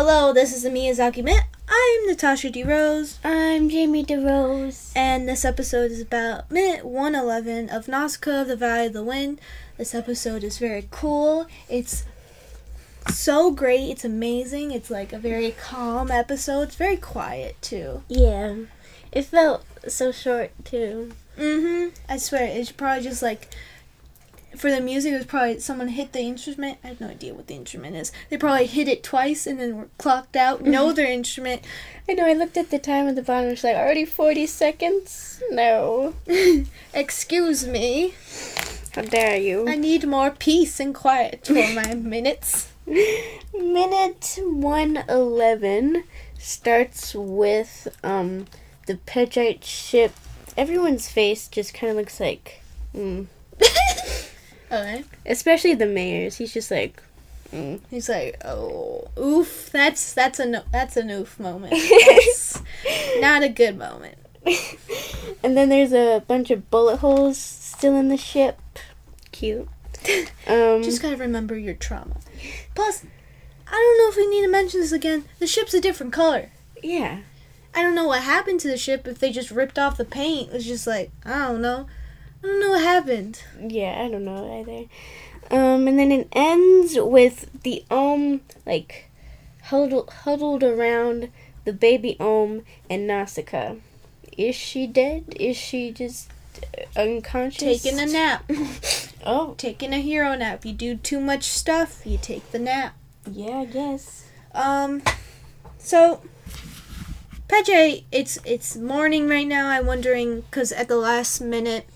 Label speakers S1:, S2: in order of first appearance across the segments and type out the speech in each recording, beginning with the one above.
S1: Hello, this is the Miyazaki Minute. I'm Natasha DeRose,
S2: I'm Jamie DeRose.
S1: and this episode is about minute 111 of Nausicaa of the Valley of the Wind. This episode is very cool. It's so great. It's amazing. It's like a very calm episode. It's very quiet, too.
S2: Yeah. It felt so short too.
S1: Mm-hmm. I swear, it's probably just like for the music. It was probably someone hit the instrument. I have no idea what the instrument is. They probably hit it twice and then were clocked out. Know their instrument.
S2: I know I looked at the time at the bottom, it's like already forty seconds? No.
S1: Excuse me.
S2: How dare you?
S1: I need more peace and quiet for my minutes.
S2: Minute one eleven starts with um the Pejite ship. Everyone's face just kinda looks like mm.
S1: Okay.
S2: especially the mayor's. He's just like mm.
S1: He's like, oh, oof. That's that's a no, that's an oof moment. Not a good moment.
S2: and then there's a bunch of bullet holes still in the ship. Cute. Um,
S1: Just gotta remember your trauma. Plus, I don't know if we need to mention this again. The ship's a different color.
S2: yeah.
S1: I don't know what happened to the ship. If they just ripped off the paint, it's just like I don't know. I don't know what happened.
S2: Yeah, I don't know either. Um, and then it ends with the Ohm like huddled huddled around the baby Om and Nausicaa. Is she dead? Is she just unconscious?
S1: Taking a nap.
S2: Oh,
S1: Taking a hero nap. You do too much stuff, you take the nap.
S2: yeah, I guess.
S1: Um, so Peche, it's it's morning right now. I'm wondering because at the last minute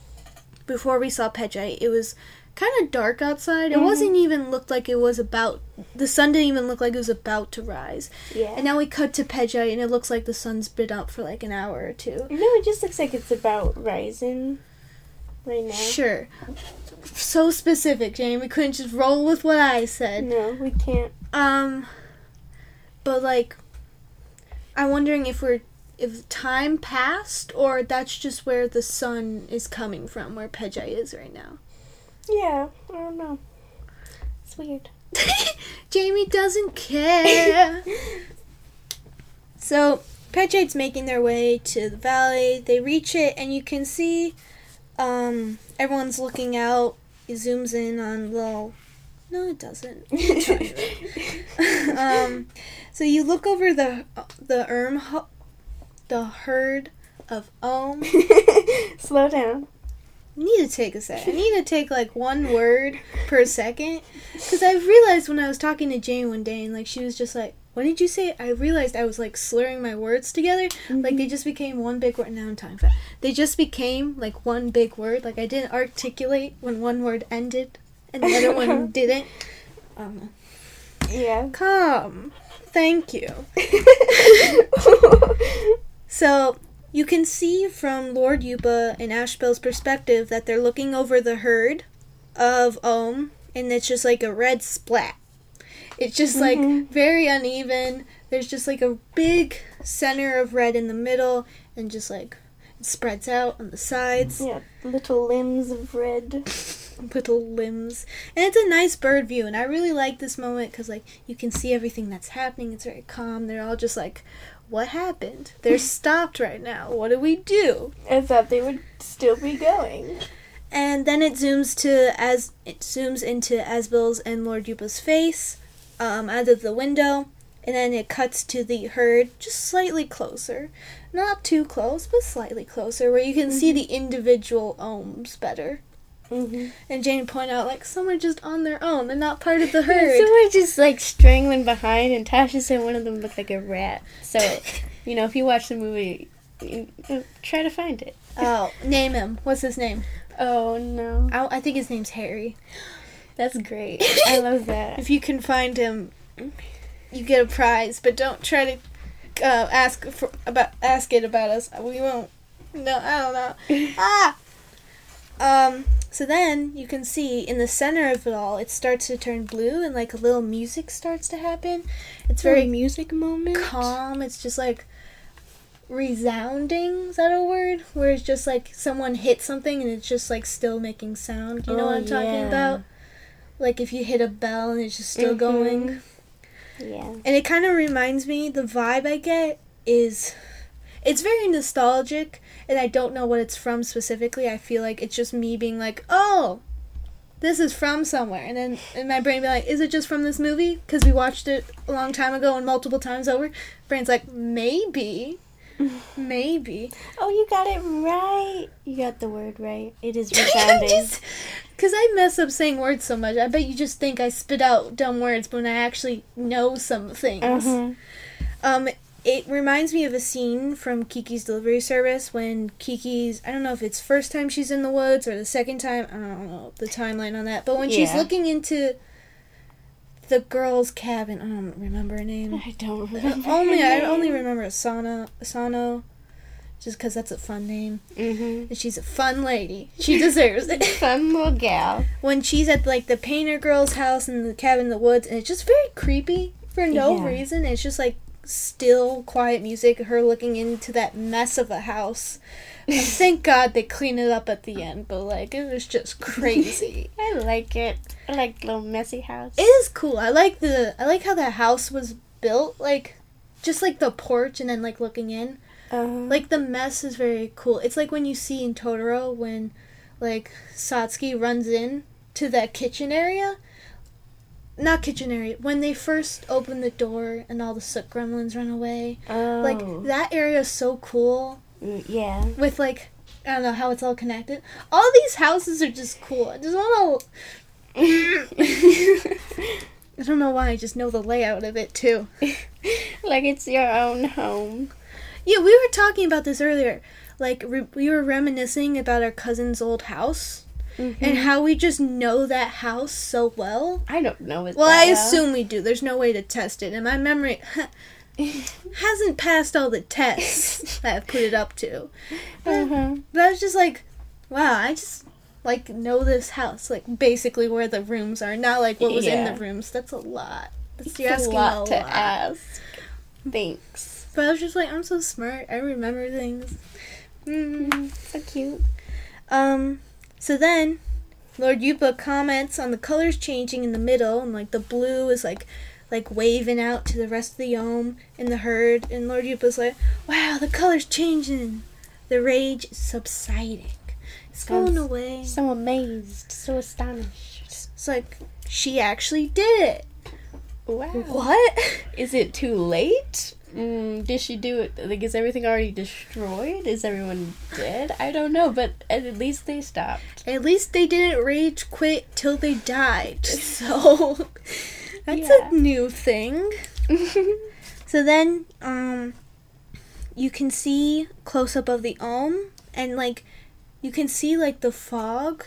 S1: before we saw Peche, it was kind of dark outside. It
S2: Mhm.
S1: wasn't even looked like it was about. The sun didn't even look like it was about to rise.
S2: Yeah.
S1: And now we cut to Peche, and it looks like the sun's been up for like an hour or two.
S2: no, it just looks like it's about rising right now.
S1: Sure. So specific, Jane. We couldn't just roll with what I said.
S2: No, we can't.
S1: Um, but like, I'm wondering if we're if time passed or that's just where the sun is coming from, where Peje is right now.
S2: Yeah, I don't know. It's weird.
S1: Jamie doesn't care. so Peje's making their way to the valley. They reach it, and you can see um, everyone's looking out. It zooms in on little. No, it doesn't. um, so you look over the the erm the herd of Ohm.
S2: Slow down.
S1: I need to take a sec. I need to take like one word per second because I realized when I was talking to Jane one day and like she was just like, "What did you say?" I realized I was like slurring my words together. Like they just became one big word. Now I'm time fast. They just became like one big word. Like I didn't articulate when one word ended and the other one didn't. Um,
S2: Yeah.
S1: come. Thank you. So you can see from Lord Yupa and Asbel's perspective that they're looking over the herd of Ohm, and it's just like a red splat. It's just like
S2: Mhm.
S1: very uneven. There's just like a big center of red in the middle, and just like it spreads out on the sides,
S2: yeah, little limbs of red.
S1: little limbs, and it's a nice bird view. And I really like this moment because like you can see everything that's happening. It's very calm. They're all just like, "What happened? They're stopped right now. What do we do?"
S2: I thought they would still be going.
S1: And then it zooms to as it zooms into Asbel's and Lord Yupa's face um, out of the window, and then it cuts to the herd just slightly closer, not too close, but slightly closer, where you can see the individual ohms better.
S2: Mm-hmm.
S1: And Jane pointed out like some are just on their own; they're not part of the herd.
S2: Someone just like strangling behind, and Tasha said one of them looked like a rat. So, you know, if you watch the movie, try to find it.
S1: oh, name him. What's his name?
S2: Oh no,
S1: I, I think his name's Harry.
S2: that's great. I love that.
S1: If you can find him, you get a prize. But don't try to uh, ask for about ask it about us. We won't. No, I don't know. ah. Um. So then you can see in the center of it all, it starts to turn blue, and like a little music starts to happen. It's
S2: very
S1: very
S2: music moment.
S1: calm. It's just like resounding. Is that a word? Where it's just like someone hit something and it's just like still making sound. You know
S2: Oh,
S1: what I'm talking
S2: yeah.
S1: about? Like if you hit a bell and it's just still
S2: Mhm.
S1: going.
S2: Yeah.
S1: And it kind of reminds me, the vibe I get is. It's very nostalgic, and I don't know what it's from specifically. I feel like it's just me being like, oh, this is from somewhere. And then in my brain be like, is it just from this movie? Because we watched it a long time ago and multiple times over. Brain's like, maybe. Maybe.
S2: Oh, you got it right. You got the word right. It is resounding.
S1: because I mess up saying words so much. I bet you just think I spit out dumb words, but when I actually know some things.
S2: uh-huh.
S1: Um, it reminds me of a scene from Kiki's Delivery Service when Kiki's I don't know if it's first time she's in the woods or the second time. I don't know the timeline on that, but when she's looking into the girl's cabin, I don't remember her name.
S2: I don't remember.
S1: only I only remember Asana Asano, just because that's a fun name.
S2: Mm-hmm.
S1: And she's a fun lady. She deserves it.
S2: Fun little gal.
S1: when she's at like the painter girl's house in the cabin in the woods and it's just very creepy for no
S2: Yeah.
S1: reason it's just like still quiet music her looking into that mess of a house thank god they clean it up at the end but like it was just crazy
S2: I like it. I like the little messy house.
S1: it is cool i like the i like how the house was built like just like the porch and then like looking in
S2: uh,
S1: like the mess is very cool. It's like when you see in Totoro when like Satsuki runs in to that kitchen area. Not kitchen area. When they first open the door and all the soot gremlins run away.
S2: oh,
S1: Like that area is so cool
S2: Mm, yeah.
S1: with like I don't know how it's all connected. All these houses are just cool. I just want to I don't know why, I just know the layout of it too.
S2: like it's your own home.
S1: Yeah, we were talking about this earlier. Like re- we were reminiscing about our cousin's old house. And
S2: Mhm.
S1: how we just know that house so well.
S2: I don't know it.
S1: Well, I
S2: well.
S1: assume we do. There's no way to test it, and my memory hasn't passed all the tests that I've put it up to.
S2: Uh-huh.
S1: But I was just like, wow, I just like know this house, like basically where the rooms are, not like what was in the rooms. That's a lot. That's
S2: It's
S1: you're
S2: a lot to
S1: lot.
S2: ask. Thanks.
S1: But I was just like, I'm so smart. I remember things. Mm.
S2: Mm, so cute.
S1: Um, so then Lord Yupa comments on the colors changing in the middle, and like the blue is like like waving out to the rest of the Ohm in the herd, and Lord Yupa's like, "Wow, the colors changing, the rage is subsiding, it's going away."
S2: So amazed, so astonished.
S1: It's like she actually did it.
S2: Wow.
S1: What?
S2: Is it too late? Mm, did she do it? Like, is everything already destroyed? Is everyone dead? I don't know, but at least they stopped.
S1: At least they didn't rage quit till they died. So that's
S2: Yeah.
S1: a new thing. So then, um, you can see close up of the Om, and like, you can see like the fog,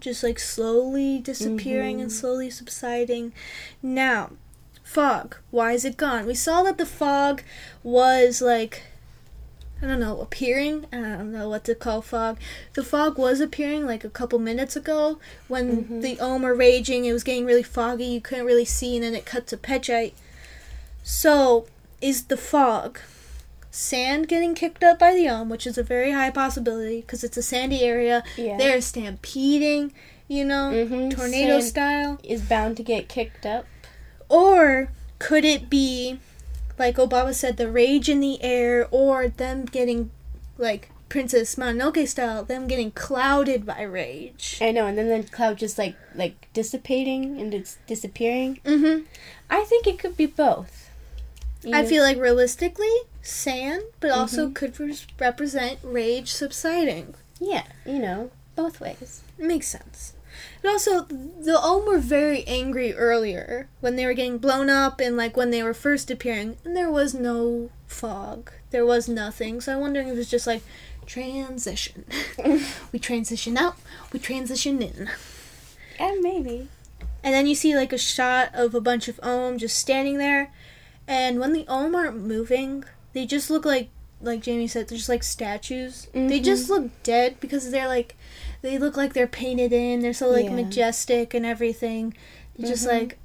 S1: just like slowly disappearing and
S2: Mhm.
S1: slowly subsiding. Now, fog. Why is it gone? We saw that the fog was like. I don't know, appearing. I don't know what to call fog. The fog was appearing like a couple minutes ago when
S2: Mhm.
S1: the Ohm were raging. It was getting really foggy. You couldn't really see, and then it cut to Pejite. So, is the fog sand getting kicked up by the Ohm, which is a very high possibility because it's a sandy area.
S2: Yeah.
S1: They're stampeding, you know,
S2: Mhm,
S1: tornado
S2: sand
S1: style.
S2: is bound to get kicked up.
S1: Or could it be, like Obaba said, the rage in the air, or them getting, like Princess Mononoke style, them getting clouded by rage?
S2: I know, and then the cloud just like like dissipating and it's disappearing.
S1: Mm-hmm.
S2: I think it could be both. You
S1: I
S2: know?
S1: feel like realistically, sand, but also
S2: Mhm.
S1: could res- represent rage subsiding.
S2: yeah, you know, both ways.
S1: Makes sense. But also, the Ohm were very angry earlier when they were getting blown up and like when they were first appearing, and there was no fog. There was nothing. So I'm wondering if it was just like transition. we transition out, we transition in.
S2: Yeah, maybe.
S1: And then you see like a shot of a bunch of Ohm just standing there. And when the Ohm aren't moving, they just look like, like Jamie said, they're just like statues. They
S2: Mhm.
S1: just look dead because they're like, they look like they're painted in. They're so like
S2: Yeah.
S1: majestic and everything. They're just like,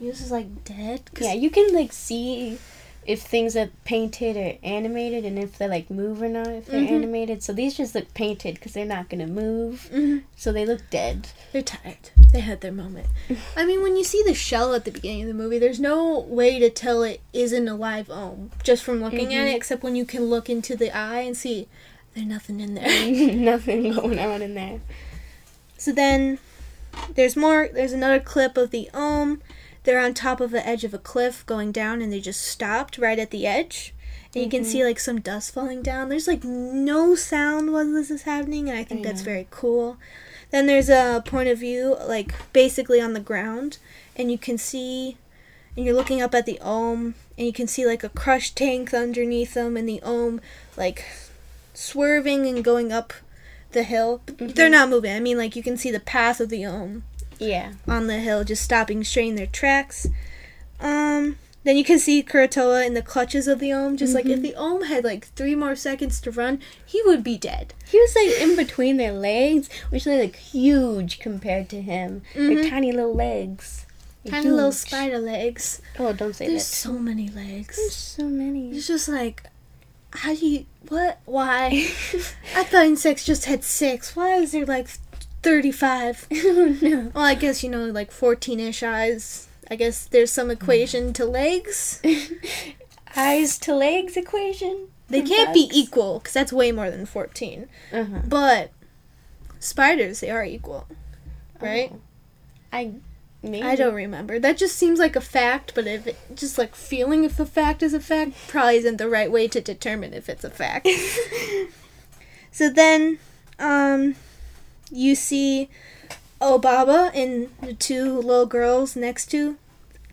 S1: this is just like dead. 'Cause-
S2: Yeah, you can like see if things are painted or animated, and if they like move or not, if they're
S1: Mhm.
S2: animated. So these just look painted because they're not gonna move,
S1: Mm-hmm.
S2: so they look dead.
S1: They're tired. They had their moment. I mean, when you see the shell at the beginning of the movie, there's no way to tell it isn't a live ohm just from looking at
S2: Mhm.
S1: it, except when you can look into the eye and see there's nothing in there.
S2: Nothing going on in there.
S1: so then there's more, there's another clip of the ohm. They're on top of the edge of a cliff going down and they just stopped right at the edge. And you can see mm-hmm. like some dust falling down. There's like no sound while this is happening, and I think
S2: I
S1: that's very cool. Then there's a point of view, like basically on the ground, and you can see, and you're looking up at the ohm, and you can see like a crushed tank underneath them, and the ohm like swerving and going up the hill. But They're mm-hmm. not moving. I mean, like you can see the path of the ohm
S2: Yeah.
S1: on the hill, just stopping straight in their tracks. Um, then you can see Kurotowa in the clutches of the ohm. Just like if the ohm had like three more seconds to run, he would be dead.
S2: He was like in between their legs, which are like huge compared to him.
S1: Mhm.
S2: They're tiny little legs.
S1: Tiny little spider legs.
S2: Oh, don't say
S1: There's
S2: that.
S1: so many legs.
S2: There's so many.
S1: It's just like, how do you what? Why? I thought insects just had six. Why is there like thirty-five?
S2: oh no.
S1: Well, I guess you know like fourteen-ish eyes. I guess there's some equation to legs.
S2: Eyes to legs equation.
S1: They can't be equal because that's way more than 14.
S2: Uh-huh.
S1: But spiders, they are equal, right?
S2: Oh. I maybe.
S1: I don't remember. That just seems like a fact, but if it, just like feeling if a fact is a fact probably isn't the right way to determine if it's a fact. so then, um, you see Obaba and the two little girls next to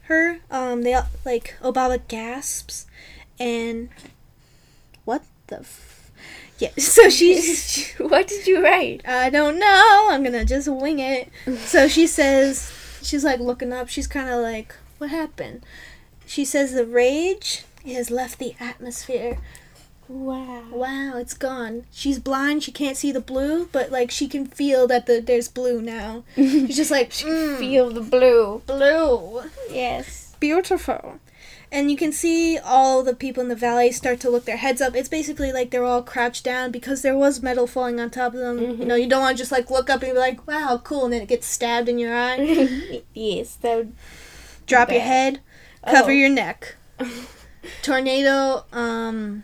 S1: her. Um, they all- like Obaba gasps, and what the. F- yeah, so she's
S2: what did you write?
S1: I don't know. I'm gonna just wing it. So she says, she's like looking up. She's kind of like, what happened? She says the rage has left the atmosphere.
S2: Wow.
S1: Wow, it's gone. She's blind. She can't see the blue, but like she can feel that the there's blue now. She's just like, mm,
S2: Feel the blue.
S1: blue,
S2: Yes.
S1: beautiful. And you can see all the people in the valley start to look their heads up. It's basically like they're all crouched down because there was metal falling on top of them. You know, you don't want to just like look up and be like, wow, cool, and then it gets stabbed in your eye.
S2: yes, that would.
S1: Drop your
S2: Bad.
S1: head, cover
S2: Oh.
S1: your neck. Tornado, um,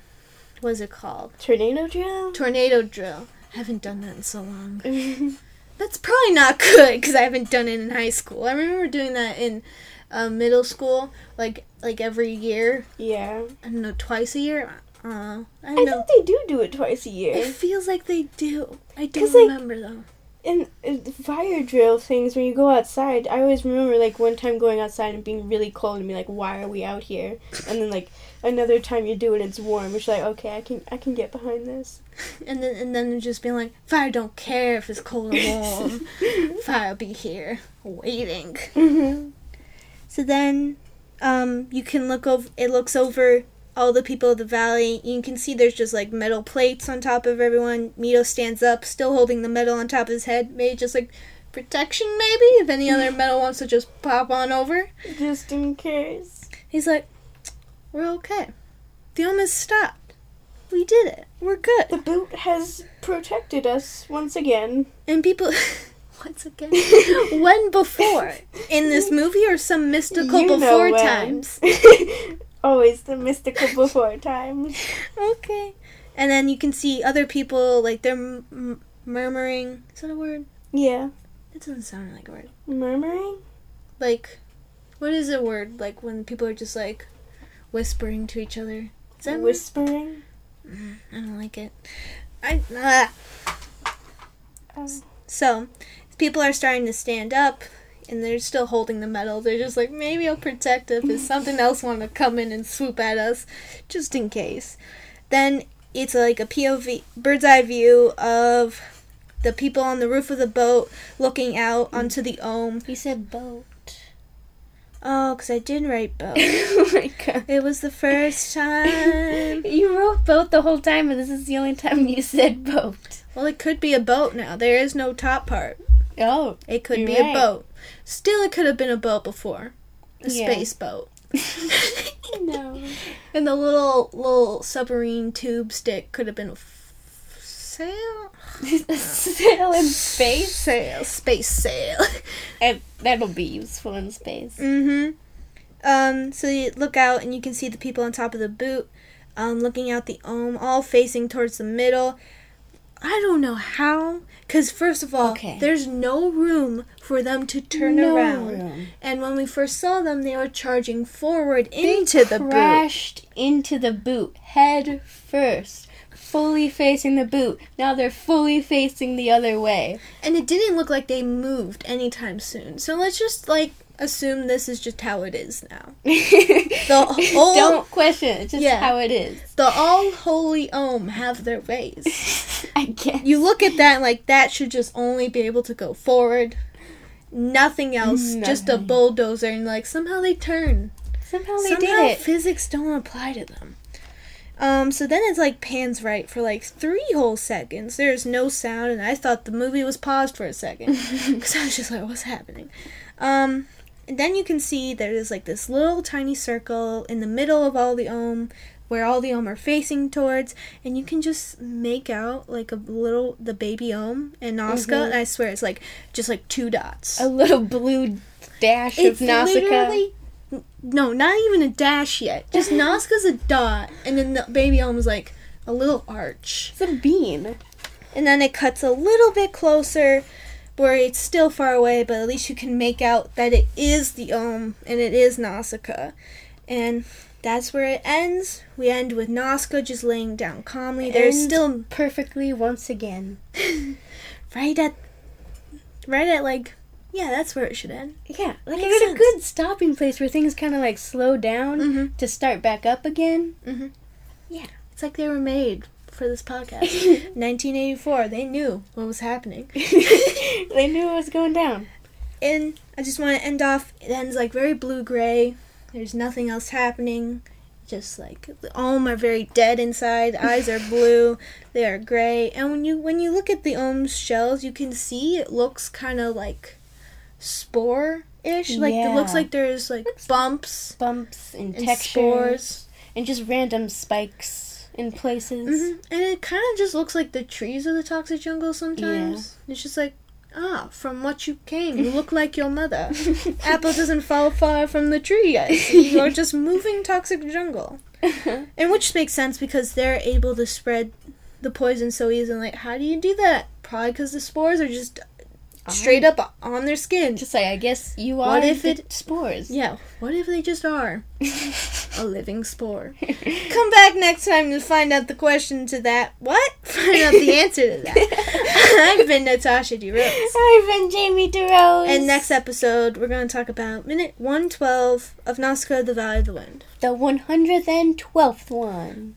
S1: what is it called?
S2: Tornado drill.
S1: Tornado drill. I Haven't done that in so long. That's probably not good because I haven't done it in high school. I remember doing that in uh, middle school, like like every year.
S2: yeah.
S1: I don't know, twice a year. Uh, I
S2: I think they do do it twice a year.
S1: It feels like they do. I don't
S2: 'Cause, like,
S1: remember though.
S2: And the fire drill things when you go outside, I always remember like one time going outside and being really cold and being like, "Why are we out here?" And then like another time you do it, it's warm. which like, okay, I can I can get behind this.
S1: And then and then just being like, fire don't care if it's cold or warm. fire be here waiting.
S2: hmm
S1: So then, um, you can look over. It looks over all the people of the valley. You can see there's just like metal plates on top of everyone. Mito stands up, still holding the metal on top of his head. Maybe just like protection, maybe if any other metal wants to just pop on over.
S2: Just in case.
S1: He's like, "We're okay. The omen stopped. We did it. We're good."
S2: The boot has protected us once again.
S1: And people. Once again, when before in this movie or some mystical
S2: You
S1: before times?
S2: Always the mystical before times.
S1: Okay. And then you can see other people, like, they're m- m- murmuring. Is that a word?
S2: Yeah.
S1: That doesn't sound like a word.
S2: Murmuring?
S1: Like, what is a word? Like, when people are just, like, whispering to each other. Is that?
S2: Whispering?
S1: I don't like it. I. Ah.
S2: Um,
S1: So, people are starting to stand up. And they're still holding the metal. They're just like, maybe I'll protect us if something else want to come in and swoop at us, just in case. Then it's like a POV, bird's eye view of the people on the roof of the boat looking out onto the ohm.
S2: you said boat.
S1: Oh, because I did write boat.
S2: oh my god.
S1: it was the first time.
S2: You wrote boat the whole time, and this is the only time you said boat.
S1: Well, it could be a boat now. There is no top part.
S2: Oh.
S1: It could be
S2: right.
S1: a boat. Still, it could have been a boat before. A
S2: Yeah.
S1: space boat.
S2: no.
S1: And the little little submarine tube stick could have been a f- sail.
S2: sail in space.
S1: Sail, space sail.
S2: And that'll be useful in space.
S1: mm-hmm. Um, so you look out and you can see the people on top of the boot, um, looking out the ohm, all facing towards the middle. I don't know how, because first of all,
S2: Okay.
S1: there's no room for them to turn
S2: No
S1: around.
S2: room.
S1: And when we first saw them, they were charging forward into the boot.
S2: crashed into the boot head first, fully facing the boot. Now they're fully facing the other way.
S1: And it didn't look like they moved anytime soon. So let's just like assume this is just how it is now. The whole
S2: Don't question it. Just
S1: Yeah.
S2: how it is.
S1: the all holy ohm have their ways.
S2: I guess.
S1: You look at that and like that should just only be able to go forward. Nothing else, just a bulldozer, and like somehow they turn.
S2: somehow they
S1: somehow
S2: did it.
S1: physics don't apply to them. Um, so then it's like pans right for like three whole seconds. There's no sound, and I thought the movie was paused for a second because I was just like, "What's happening?" Um, and then you can see there's like this little tiny circle in the middle of all the ohm, where all the ohm are facing towards, and you can just make out like a little the baby ohm and Nausicaa,
S2: Mhm.
S1: and I swear it's like just like two dots.
S2: A little blue dash
S1: It's
S2: of Nausicaa.
S1: literally no, not even a dash yet. Just Nausicaa's a dot, and then the baby ohm is like a little arch,
S2: It's a bean.
S1: and then it cuts a little bit closer, where it's still far away, but at least you can make out that it is the ohm and it is Nausicaa, and that's where it ends. We end with Nausicaa just laying down calmly. There's
S2: End
S1: still
S2: perfectly once again.
S1: right at, right at like, yeah, that's where it should end.
S2: Yeah, like
S1: Makes
S2: it's a good stopping place where things kind of like slow down
S1: Mhm.
S2: to start back up again. Yeah.
S1: It's like they were made for this podcast. 1984. They knew what was happening.
S2: they knew it was going down.
S1: And I just want to end off. It ends like very blue gray. There's nothing else happening. Just like the ohm are very dead inside. Eyes are blue. They are gray. And when you when you look at the ohm's shells, you can see it looks kind of like spore ish. Like it looks like there's like bumps
S2: Bumps and,
S1: and
S2: textures
S1: spores.
S2: and just random spikes in places.
S1: hmm And it kind of just looks like the trees of the toxic jungle sometimes. It's just like, ah, from what you came, you look like your mother. Apple doesn't fall far from the tree, guys. You're just moving toxic jungle. And which makes sense because they're able to spread the poison so easily. Like, how do you do that? Probably because the spores are just straight up on their skin.
S2: Just like I guess you are.
S1: What if it-
S2: spores?
S1: Yeah, what if they just are a living spore? Come back next time to find out the question to that. What? Find out the answer to that. I've been Natasha DeRose.
S2: I've been Jamie DeRose.
S1: And next episode, we're going to talk about minute 112 of Nausicaa, the Valley of the Wind.
S2: the one hundredth and twelfth one.